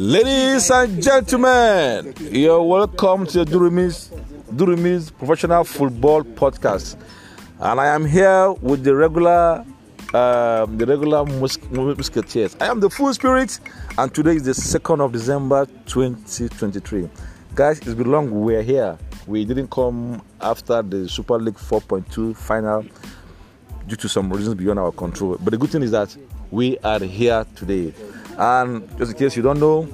Ladies and gentlemen, you're welcome to the Durumis, Durumis Professional Football Podcast. And I am here with the regular um, the regular mus- musketeers. I am the full spirit, and today is the 2nd of December 2023. Guys, it's been long. We're here. We didn't come after the Super League 4.2 final due to some reasons beyond our control. But the good thing is that we are here today. And just in case you don't know,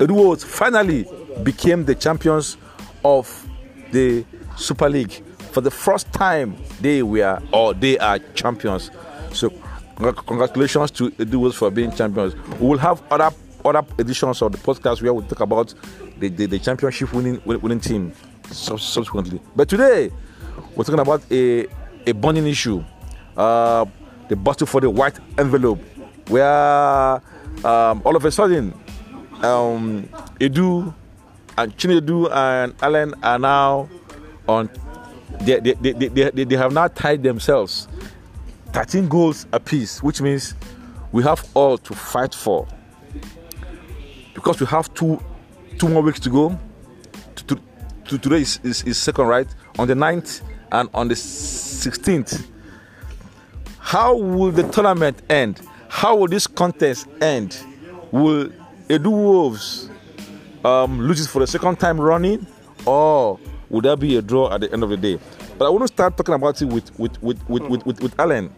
Eduards finally became the champions of the Super League. For the first time, they were or they are champions. So, congratulations to Eduards for being champions. We will have other other editions of the podcast where we talk about the, the, the championship winning winning team subsequently. But today, we're talking about a a burning issue, uh, the battle for the white envelope, where um, all of a sudden, um, Edu and Chinedu and Allen are now on. They, they, they, they, they have now tied themselves 13 goals apiece, which means we have all to fight for. Because we have two two more weeks to go. To, to, to today is, is, is second, right? On the 9th and on the 16th. How will the tournament end? How will this contest end? Will Edu Wolves um, lose for the second time running, or would there be a draw at the end of the day? But I want to start talking about it with with with with, with, with, with Allen.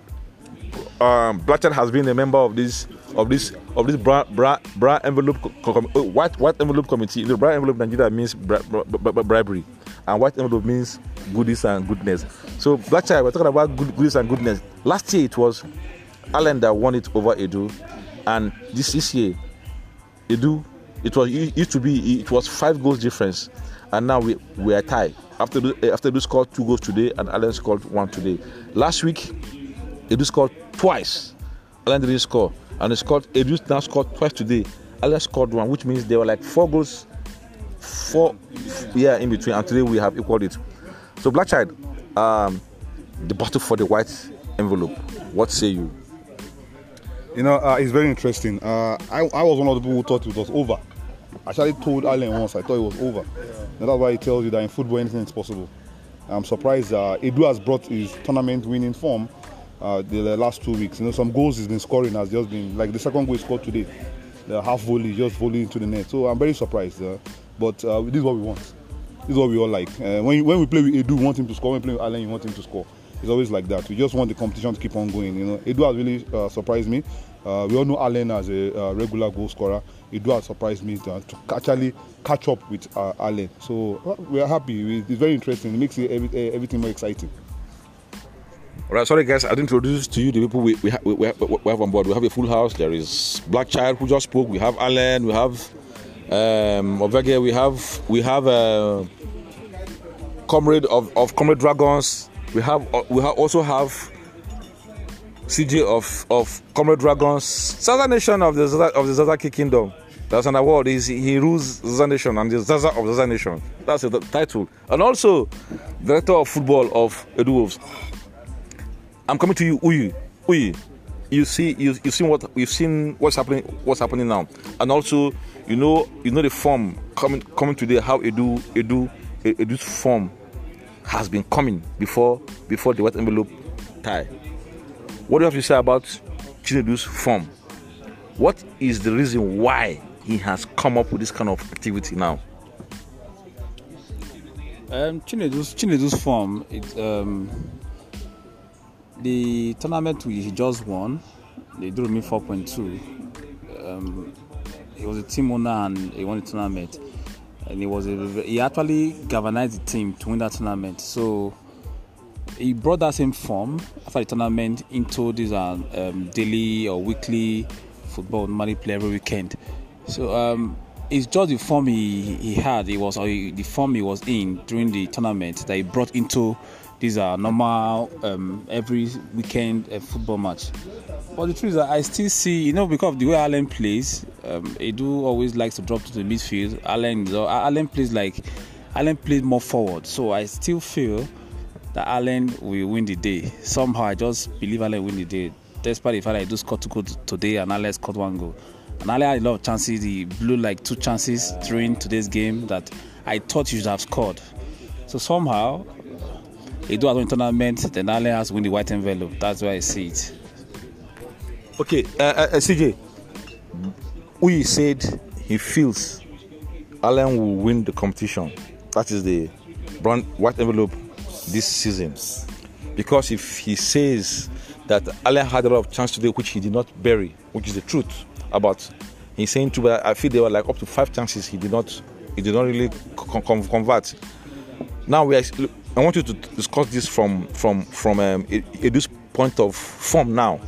Um, Blackchild has been a member of this of this of this brown, brown, brown envelope com, uh, white white envelope committee. The brown envelope Nigeria means bri- bri- bribery, and white envelope means goodies and goodness. So Blackchild, we're talking about good, goodies and goodness. Last year it was Allen that won it over Edu, and this, this year, Edu, it was it used to be it was five goals difference, and now we we are tied. After after Edu scored two goals today, and Allen scored one today. Last week, Edu scored twice, Allen didn't score, and he scored Edu now scored twice today. Allen scored one, which means there were like four goals, four yeah in between, and today we have equaled it. So Blackchild, um, the battle for the white envelope. What say you? You know, uh, it's very interesting. Uh, I, I was one of the people who thought it was over. I actually told Allen once I thought it was over. And that's why he tells you that in football anything is possible. I'm surprised uh, Edu has brought his tournament winning form uh, the, last two weeks. You know, some goals he's been scoring has just been like the second goal he scored today, the half volley just volley into the net. So I'm very surprised. Uh, but uh, this is what we want. This is what we all like. Uh, when when we play with Edu, we want him to score. When we play with Allen, you want him to score. It's always like that. We just want the competition to keep on going. You know, Edu has really uh, surprised me. Uh, we all know Allen as a uh, regular goal scorer. Edu has surprised me to, to actually catch up with uh, Allen. So we are happy. It's very interesting. It makes it every, everything more exciting. All right, sorry guys, I didn't introduce to you the people we, we, ha- we, we, we have on board. We have a full house. There is Black Child who just spoke. We have Allen. We have um, Ovege. We have we have a comrade of, of Comrade Dragons. We have uh, we have also have CJ of of Comrade Dragons, Zaza Nation of the Zaza, of the Zazaki Kingdom. That's an award. He's, he rules Zaza Nation and the Zaza of the Zaza Nation. That's the title. And also, director of football of Edu Wolves. I'm coming to you, Uyi. Uyi. You see, you you've seen what you've seen what's happening, what's happening now, and also you know you know the form coming coming today. How Edu Edu Edu's form has been coming before before the white envelope tie. What do you have to say about Chinedu's form? What is the reason why he has come up with this kind of activity now? Um, Chinedu's Chinedu's form, it, um, the tournament he just won, they drew me 4.2. Um, he was a team owner and he won the tournament and he was a, he actually galvanized the team to win that tournament. So he brought that same form after the tournament into this uh, um, daily or weekly football normally play every weekend. So um, it's just the form he, he had. It was the form he was in during the tournament that he brought into these are normal um, every weekend uh, football match. But the truth is I still see, you know, because of the way Allen plays, um, Edu always likes to drop to the midfield. Allen, Allen plays like Allen plays more forward. So I still feel that Allen will win the day. Somehow I just believe Allen will win the day, despite the fact that Edu scored two goals today and Allen scored one goal. And Ali had a lot of chances. He blew like two chances during today's game that I thought he should have scored. So somehow, Has won the tournament, then Ali has won the white envelope. That's why I see it. Okay, uh, uh, CJ, Uyi said he feels Allen will win the competition. That is the brown white envelope this season. Because if he says that Allen had a lot of chance today, which he did not bury, which is the truth about he's saying too, but I feel there were like up to five chances he did not he did not really con- con- convert. Now we are, I want you to discuss this from from from um, Edu's point of form now.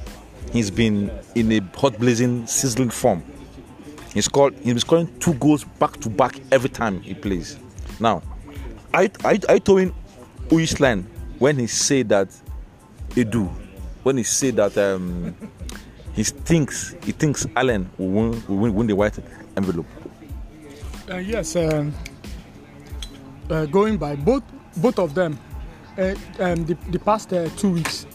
He's been in a hot blazing sizzling form. He's scored he's scoring two goals back to back every time he plays. Now, I I I told him Uisland when he said that Edu, when he said that um, he thinks he thinks Allen will win, will win, win the white envelope. Uh, yes, um, uh, going by both both of them. Uh, um, the, the past uh, two weeks,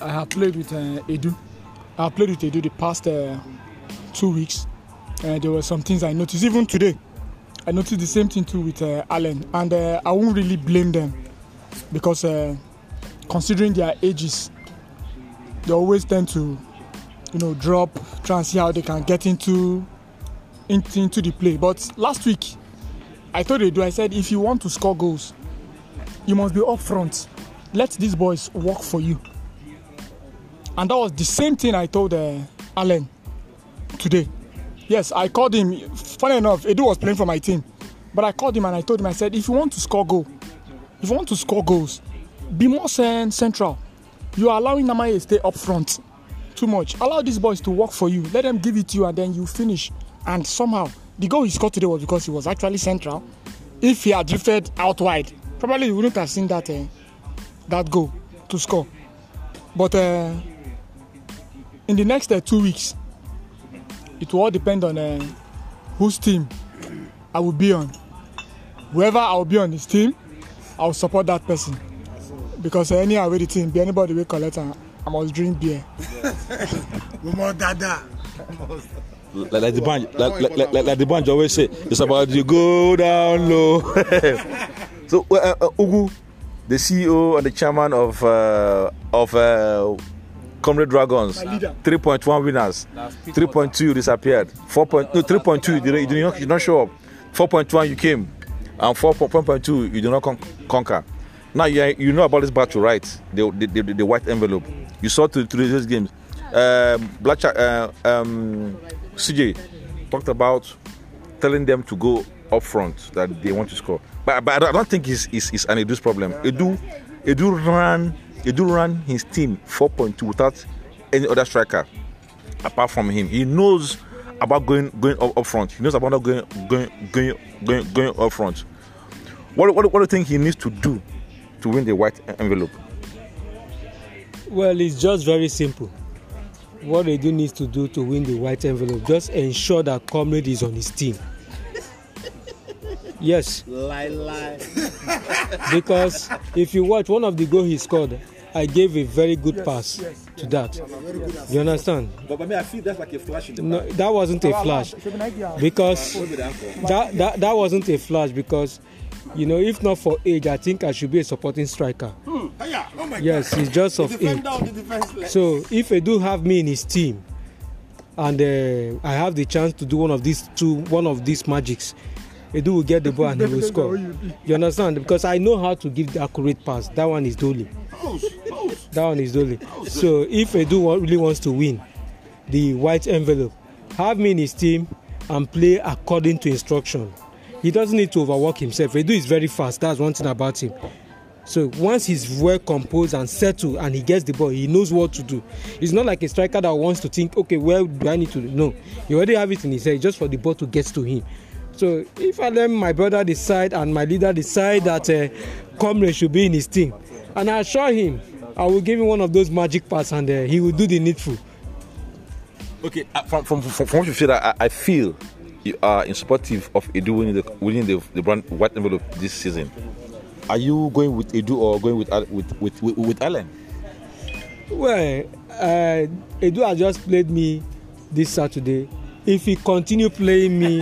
I have played with uh, Edu. I have played with Edu the past uh, two weeks. Uh, there were some things I noticed. Even today, I noticed the same thing too with uh, Allen, and uh, I won't really blame them because uh, considering their ages, they always tend to, you know, drop, try and see how they can get into into, into the play. But last week, I told Edu, I said, if you want to score goals, you must be up front. Let these boys work for you. And that was the same thing I told uh, Allen today. Yes, I called him. Funny enough, Edu was playing for my team. But I called him and I told him, I said, if you want to score goal, if you want to score goals, be more central. You are allowing Namaye to stay up front too much. Allow these boys to work for you. Let them give it to you and then you finish. And somehow, the goal he scored today was because he was actually central. If he had drifted out wide, probably we wouldn't have seen that uh, that goal to score. But uh, in the next uh, two weeks, it will all depend on uh, whose team I will be on. Whoever I will be on his team, I will support that person. Because uh, any away the team, be anybody will collect, uh, I must drink beer. like, like the band, like, like, like, like the band always say, it's about you go down low. So, uh, uh, Ugu, the CEO and the chairman of uh, of uh, Comrade Dragons, 3.1 winners, 3.2 disappeared, 4. Point, no 3.2 you did, did, not, you did not show up, 4.1 you came, and 4.2 you did not con- conquer. Now you, you know about this battle, right? The, the, the, the white envelope. You saw to today's games. Um, Black uh, um, CJ talked about telling them to go up front that they want to score. But, but I don't think it's, it's, it's an Edu's problem. Edu, Edu ran Edu ran his team 4.2 without any other striker apart from him. He knows about going going up, up front. He knows about going going going going going up front. What, what, what do you think he needs to do to win the white envelope? Well, it's just very simple. What Edu needs to do to win the white envelope, just ensure that Comrade is on his team. Yes. Lie, lie. Because if you watch one of the goals he scored, I gave a very good pass to that. You understand? But I mean, I feel that's like a flash in the No, that wasn't a flash because that, that that wasn't a flash because you know if not for age, I think I should be a supporting striker. Yes, it's just of age. So if I do have me in his team, and uh, I have the chance to do one of these two, one of these magics, Edu will get the ball and he will score. You understand? Because I know how to give the accurate pass. That one is Dolly. That one is Dolly. So if Edu really wants to win the white envelope, have me in his team and play according to instruction. He doesn't need to overwork himself. Edu is very fast. That's one thing about him. So once he's well composed and settled and he gets the ball, he knows what to do. It's not like a striker that wants to think, okay, where do I need to? No, you already have it in his head just for the ball to get to him. So if I let my brother decide and my leader decide that uh, Comrade should be in his team, and I assure him, I will give him one of those magic passes and uh, he will do the needful. Okay, uh, from, from, from, from what you said, I, I feel you are in supportive of Edu winning the winning the, the brand white envelope this season. Are you going with Edu or going with with with with, with Allen? Well, uh, Edu has just played me this Saturday. if he continue playing me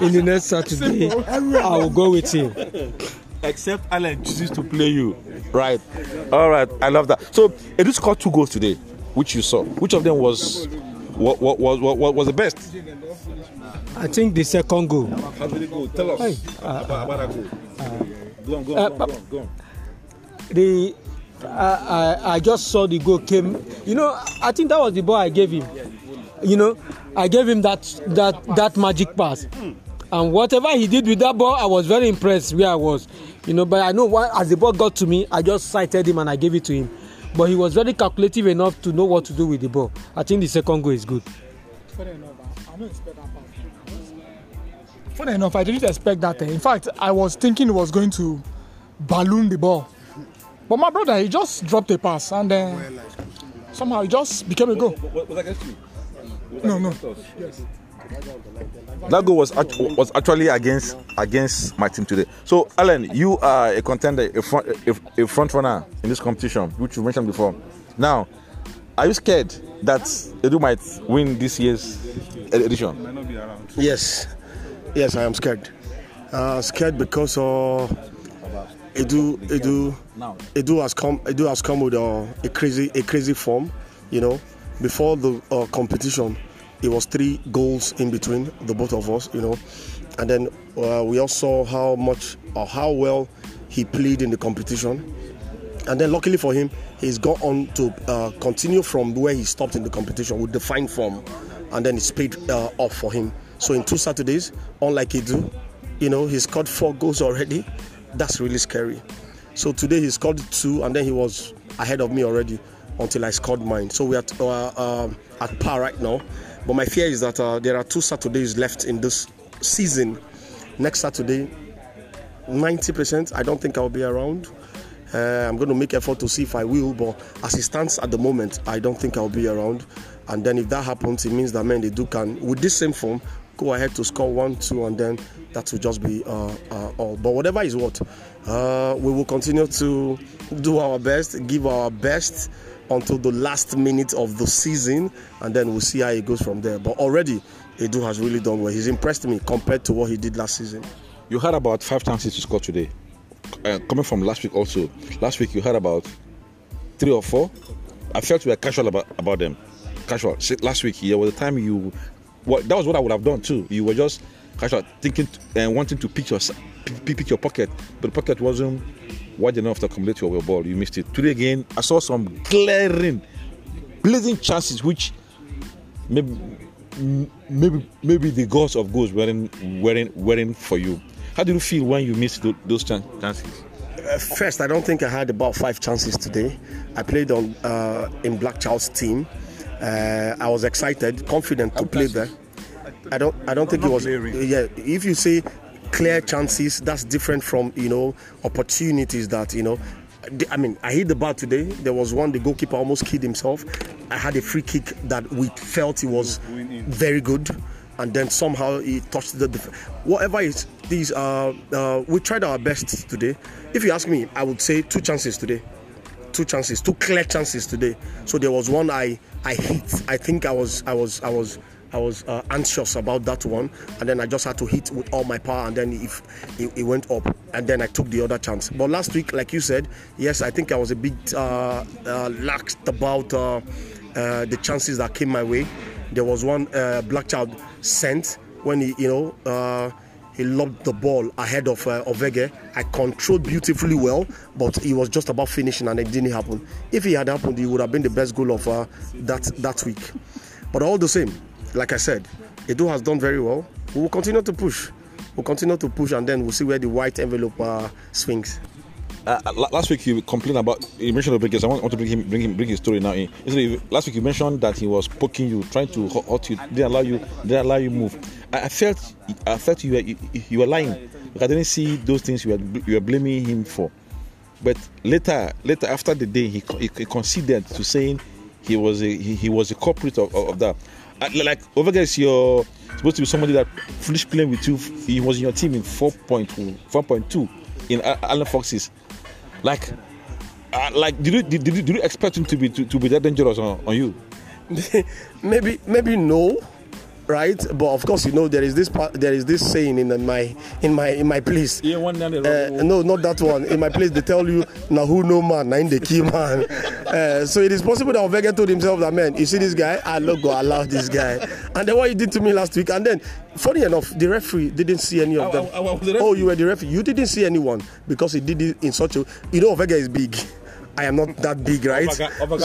in the next Saturday, I will go with him. Except Allen chooses to play you. Right. All right. I love that. So Edu scored two goals today, which you saw. Which of them was what what was what, what was the best? I think the second goal. How did it go? Tell us Hey, about, about that goal. go on, go uh, on, go on, go on. The I, I I just saw the goal came. You know, I think that was the ball I gave him. You know, I gave him that that that magic pass, and whatever he did with that ball, I was very impressed where I was. You know, but I know what as the ball got to me, I just sighted him and I gave it to him. But he was very calculative enough to know what to do with the ball. I think the second goal is good. Funny enough, I, don't expect that pass. Funny enough, I didn't expect that. eh. In fact, I was thinking he was going to balloon the ball. But my brother, he just dropped a pass and then somehow it just became a goal. Was that against you? No, no. That goal was act- was actually against against my team today. So, Allen, you are a contender, a front a, a front runner in this competition, which you mentioned before. Now, are you scared that Edu might win this year's edition? Yes, yes, I am scared. Uh, scared because uh, Edu, Edu, Edu has come. Edu has come with uh, a crazy, a crazy form. You know, before the uh, competition, it was three goals in between the both of us. You know, and then uh, we all saw how much or how well he played in the competition. And then, luckily for him, he's gone on to uh, continue from where he stopped in the competition with the fine form, and then it's paid uh, off for him. So in two Saturdays, unlike Edu, you know, he scored four goals already. That's really scary. So today he scored two, and then he was ahead of me already until I scored mine. So we are uh, um, at par right now. But my fear is that uh, there are two Saturdays left in this season. Next Saturday, 90%. I don't think I'll be around. Uh, I'm going to make effort to see if I will, but as it stands at the moment, I don't think I'll be around. And then if that happens, it means that men they do can with this same form go ahead to score one, two, and then that will just be uh, uh, all. But whatever is what, uh, we will continue to do our best, give our best until the last minute of the season, and then we'll see how it goes from there. But already, Edu has really done well. He's impressed me compared to what he did last season. You had about five chances to score today. Uh, coming from last week also. Last week you had about three or four. I felt we were casual about, about them. Casual. Last week there was a time you what that was what I would have done too. You were just casual thinking and wanting to pick your pick your pocket, but the pocket wasn't wide enough to accommodate your, your ball. You missed it. Today again I saw some glaring blazing chances which maybe maybe maybe the gods of goals weren't weren't weren't for you. How do you feel when you missed those chan- chances? Uh, first, I don't think I had about five chances today. I played on uh, in Black Child's team. Uh, I was excited, confident to play there. I don't. I don't think it was. Yeah, if you say clear chances, that's different from you know opportunities that you know. I mean, I hit the bar today. There was one the goalkeeper almost killed himself. I had a free kick that we felt it was very good, and then somehow he touched the. Def- whatever it these uh, uh, we tried our best today. If you ask me, I would say two chances today two chances, two clear chances today. So there was one I I hit. I think I was I was I was I was uh, anxious about that one, and then I just had to hit with all my power, and then if it, it went up, and then I took the other chance. But last week, like you said, yes, I think I was a bit uh, uh, lax about uh, uh, the chances that came my way. There was one uh, black child sent when he, you know. He lobbed the ball ahead of uh, Ovege. I controlled beautifully well, but he was just about finishing and it didn't happen. If it had happened, he would have been the best goal of uh, that that week. But all the same, like I said, Edu has done very well. We will continue to push. We'll continue to push, and then we'll see where the white envelope uh, swings. Uh, last week you complained about you mentioned Rodriguez. I want, want to bring him bring him bring his story now in. Last week you mentioned that he was poking you, trying to hurt you, didn't allow you, didn't allow you move. I, felt I felt you were you, were lying. I didn't see those things you were you were blaming him for. But later later after the day he he, he conceded to saying he was a he, he was a culprit of, of that. Like over there is your supposed to be somebody that finished playing with you. He was in your team in 4.2, 4.2 in Al- Allen Foxes like uh, like did you did, did you did you expect him to be to, to be that dangerous on, on you? Maybe maybe no right? But of course, you know there is this part, there is this saying in my in my in my place. Yeah, one down Uh, no, not that one. In my place, they tell you, "Now who know man, now in the key man." Uh, so it is possible that Ovega told himself that, "Man, you see this guy, I not go allow this guy." And then what he did to me last week, and then funny enough, the referee didn't see any of them. I- I was the oh, you were the referee. You didn't see anyone because he did it in such a. You know, Ovega is big. I am not that big, right?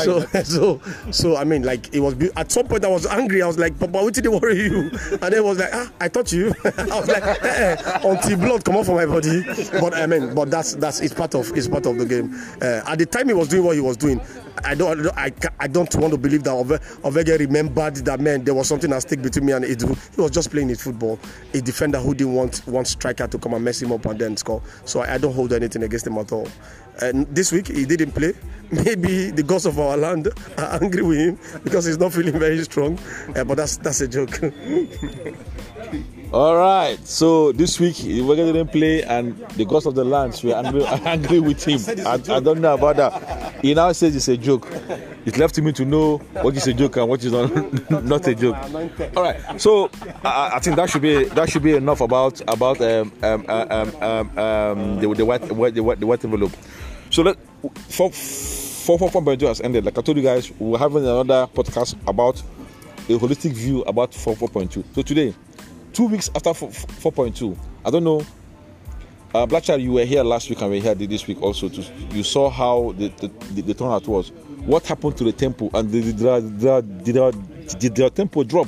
So, so, so I mean, like it was. be- At some point, I was angry. I was like, "Papa, what did they worry you?" And then it was like, "Ah, I thought you." I was like, eh, eh, "Until blood come out from my body." But I mean, but that's that's it's part of it's part of the game. Uh, at the time he was doing what he was doing, I don't I don't, I, I don't want to believe that Ove, Ovege remembered that man there was something at stake between me and Edu. He was just playing his football. A defender who didn't want one striker to come and mess him up and then score. So I, I don't hold anything against him at all. And this week he didn't play. Maybe the gods of our land are angry with him because he's not feeling very strong. Uh, but that's that's a joke. All right. So this week we're going to play, and the gods of the lands were angry, angry with him. I, I don't know about that. He now says it's a joke. It's left to me to know what is a joke and what is not, not a joke. All right. So I, I think that should be that should be enough about about um, um, um, um, um, the, the the white, the white, the white envelope. So let four four four four point two has ended. Like I told you guys, we're having another podcast about a holistic view about four four point two. So today two weeks after 4.2 i don't know uh, Blackchild, you were here last week and we were here this week also to, you saw how the, the, the, the turnout was what happened to the tempo and did the, the, the, the, the tempo drop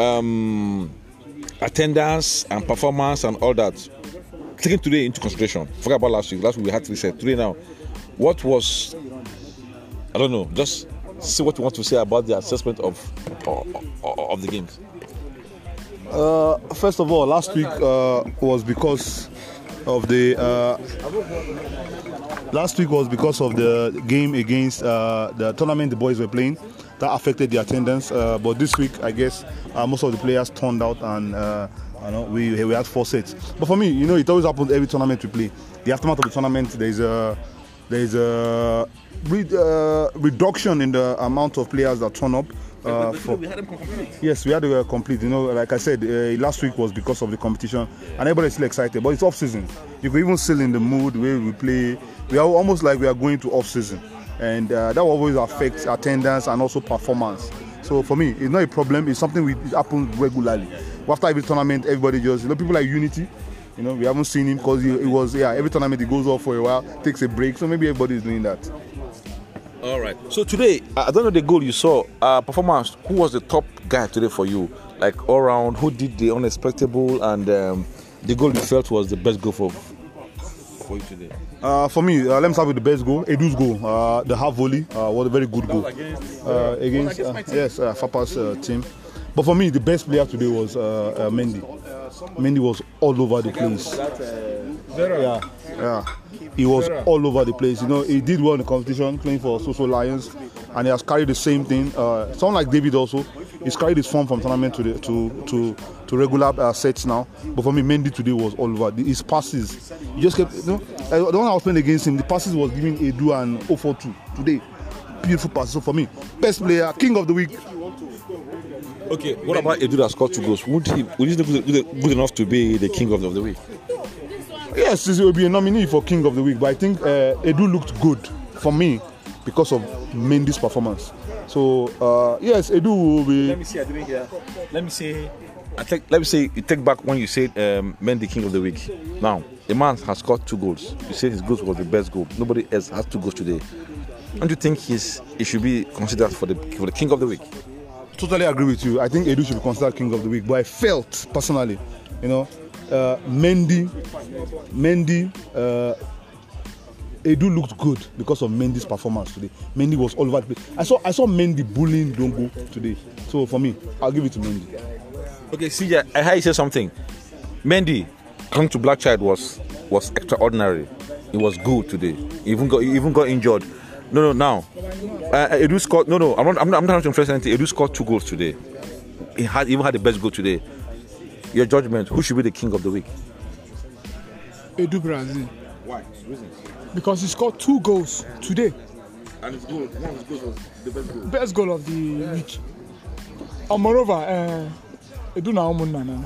um, attendance and performance and all that taking today into consideration forget about last week last week we had to reset today now what was i don't know just see what you want to say about the assessment of of, of the games Uh, first of all, last week uh, was because of the uh, last week was because of the game against uh, the tournament the boys were playing that affected the attendance. Uh, but this week, I guess uh, most of the players turned out and. You know, we we had four sets. But for me, you know, it always happens every tournament we play. The aftermath of the tournament, there's a there's a re- uh, reduction in the amount of players that turn up. Uh, for, Yes, we had to uh, complete. You know, like I said, uh, last week was because of the competition, and everybody's still excited. But it's off season. You could even still in the mood where we play. We are almost like we are going to off season, and uh, that always affects attendance and also performance. So for me, it's not a problem. It's something we it happens regularly. After every tournament, everybody just you know people like Unity. You know, we haven't seen him because it was yeah. Every tournament he goes off for a while, takes a break. So maybe everybody is doing that. All right. So today, I don't know the goal you saw. Uh, performance. Who was the top guy today for you? Like all round, who did the unexpectable and um, the goal you felt was the best goal for for you today? Uh, for me, uh, let me start with the best goal. Edu's goal, uh, the half volley, uh, was a very good goal uh, against uh, yes Fapa's team. But for me, the best player today was Mendy. Mendy was all over the place. Yeah, yeah. He was all over the place. You know, he did well in the competition, playing for Social Lions, and he has carried the same thing. Uh, someone like David also, he's carried his form from tournament to the, to to to regular uh, sets now. But for me, Mendy today was all over. His passes, he just kept. You know, the one I was playing against him, the passes was giving Edu and 042 today. Beautiful passes. So for me, best player, king of the week. Okay. What about Edu that scored two goals? Would he would he be good, good enough to be the king of the, of the week? Yes, he will be a nominee for King of the Week, but I think uh, Edu looked good for me because of Mendy's performance. So uh, yes, Edu will be. Let me see. I didn't hear. Let me see. I take, let me say you take back when you said um, Mendy king of the week. Now the man has scored two goals. You said his goal was the best goal. Nobody else has two goals today. Don't you think he's he should be considered for the for the king of the week? Totally agree with you. I think Edu should be considered King of the Week, but I felt personally, you know, uh, Mendy, Mendy, uh, Edu looked good because of Mendy's performance today. Mendy was all over the place. I saw I saw Mendy bullying Dongo today. So for me, I'll give it to Mendy. Okay, CJ, I heard you say something. Mendy coming to Blackchild was was extraordinary. He was good today. He even got he even got injured. No, no, now. Uh, Edu scored. No, no, I'm not. I'm not, I'm not interested in anything. Edu scored two goals today. He had even had the best goal today. Your judgment: Who should be the king of the week? Edu Brazil. Why? Reasons. Because he scored two goals today. And his goal, one of his goals was the best goal. Best goal of the week. uh, moreover, uh, Edu na umunna na.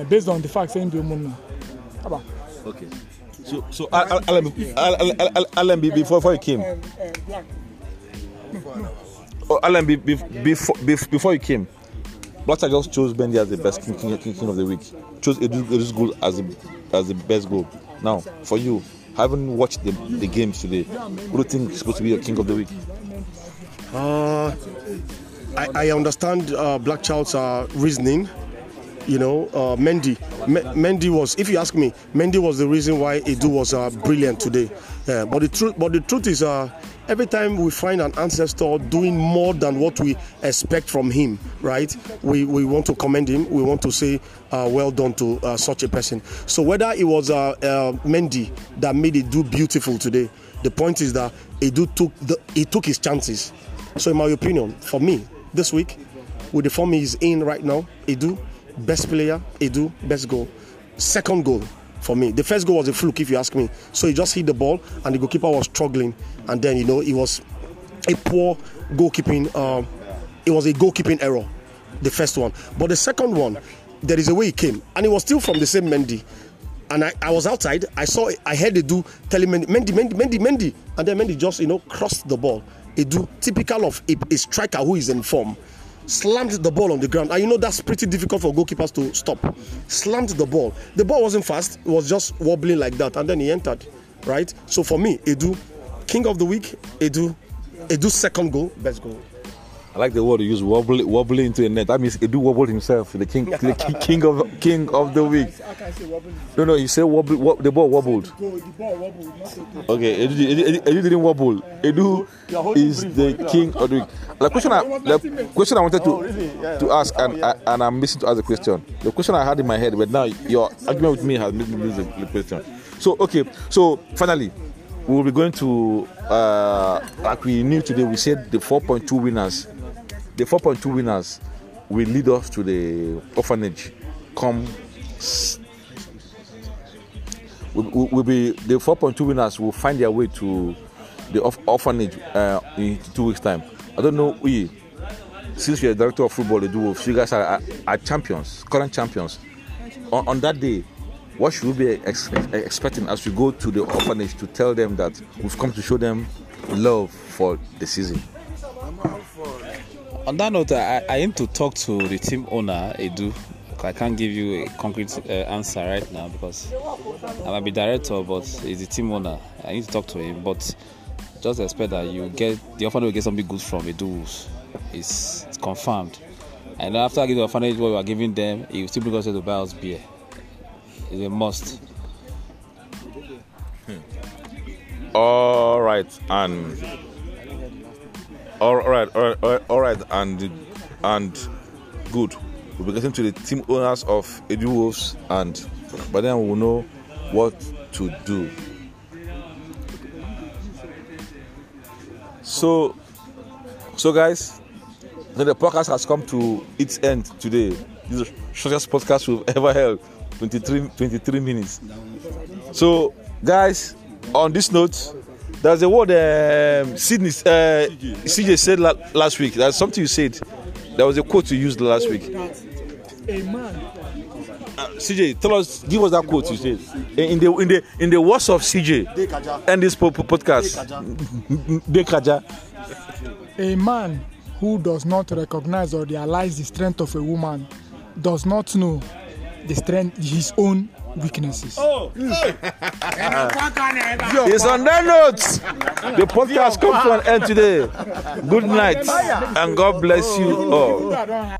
Uh, based on the fact saying the umunna. Aba. Okay. So, so Al- Al- Allen, Al- Al- Al- Al- Allen, be- before, before you came, oh, Allen, be- be- before, bef- before you came, Blatter just chose Mendy as the best king, king, king, king of the week. Chose Edu, Edu's goal as the, as the best goal. Now, for you, having watched the, the games today, who do you think is supposed to be your king of the week? Uh, I, I understand uh, Black Child's uh, reasoning. You know, uh, Mendy. Me- Mendy was, if you ask me, Mendy was the reason why Edu was uh, brilliant today. Yeah, but the truth, but the truth is, uh, every time we find an ancestor doing more than what we expect from him, right? We we want to commend him. We want to say, uh, well done to uh, such a person. So whether it was uh, uh, Mendy that made it do beautiful today, the point is that Edu took the, he took his chances. So, in my opinion, for me, this week, with the form he's in right now, Edu, best player, Edu, best goal. Second goal for me. The first goal was a fluke, if you ask me. So he just hit the ball, and the goalkeeper was struggling. And then, you know, it was a poor goalkeeping. Um, it was a goalkeeping error, the first one. But the second one, there is a way he came, and it was still from the same Mendy. And I, I was outside. I saw. I heard Edu telling Mendy, Mendy, Mendy, Mendy, Mendy, and then Mendy just you know crossed the ball. A Edu, typical of a, a striker who is in form, slammed the ball on the ground, and you know that's pretty difficult for goalkeepers to stop. Slammed the ball. The ball wasn't fast; it was just wobbling like that, and then he entered. Right. So for me, Edu, king of the week. Edu, Edu's second goal, best goal. I like the word you use, wobble, wobble into a net. That means Edu wobbled himself, the king, the ki- king of king of the week. I can say wobbling. No, no, you say wobble, wob, the ball wobbled. The ball wobbled, okay. Edu, Edu, Edu, Edu didn't wobble. Edu is the king of the week. The question I, the question I wanted to to ask, and I, and I'm missing to ask the question. The question I had in my head, but now your argument with me has made me lose the, the question. So okay, so finally, we will be going to uh, like we knew today. We said the 4.2 winners, the 4.2 winners will lead us to the orphanage. Come will, will, be the 4.2 winners will find their way to the orph- orphanage uh, in two weeks time. I don't know we since you're director of football, the Wolves, you guys are, are, are champions, current champions. On, on that day, what should we be ex- expecting as we go to the orphanage to tell them that we've come to show them love for the season? On that note, I, I aim to talk to the team owner, Edu. I can't give you a concrete uh, answer right now because I might be director, but he's the team owner. I need to talk to him, but just expect that you get the orphanage will get something good from Edu. It's, it's confirmed. And after giving the orphanage what we are giving them, he will still bring us to buy us beer. It's a must. All right, and all right, all right, all right, and and good. We'll be getting to the team owners of Edu Wolves, and by then we'll know what to do. So, so guys, the podcast has come to its end today. This is the shortest podcast we've ever held 23, 23 minutes. So, guys, on this note, there's a word um, Sydney, uh, CJ said la- last week. That's something you said. There was a quote you used last week. A man CJ, tell us, give us that quote you said in the in the in the words of CJ and this po- po- podcast. A man who does not recognize or realize the strength of a woman does not know the strength his own weaknesses. oh It's on that note. The podcast comes to an end today. Good night and God bless you all.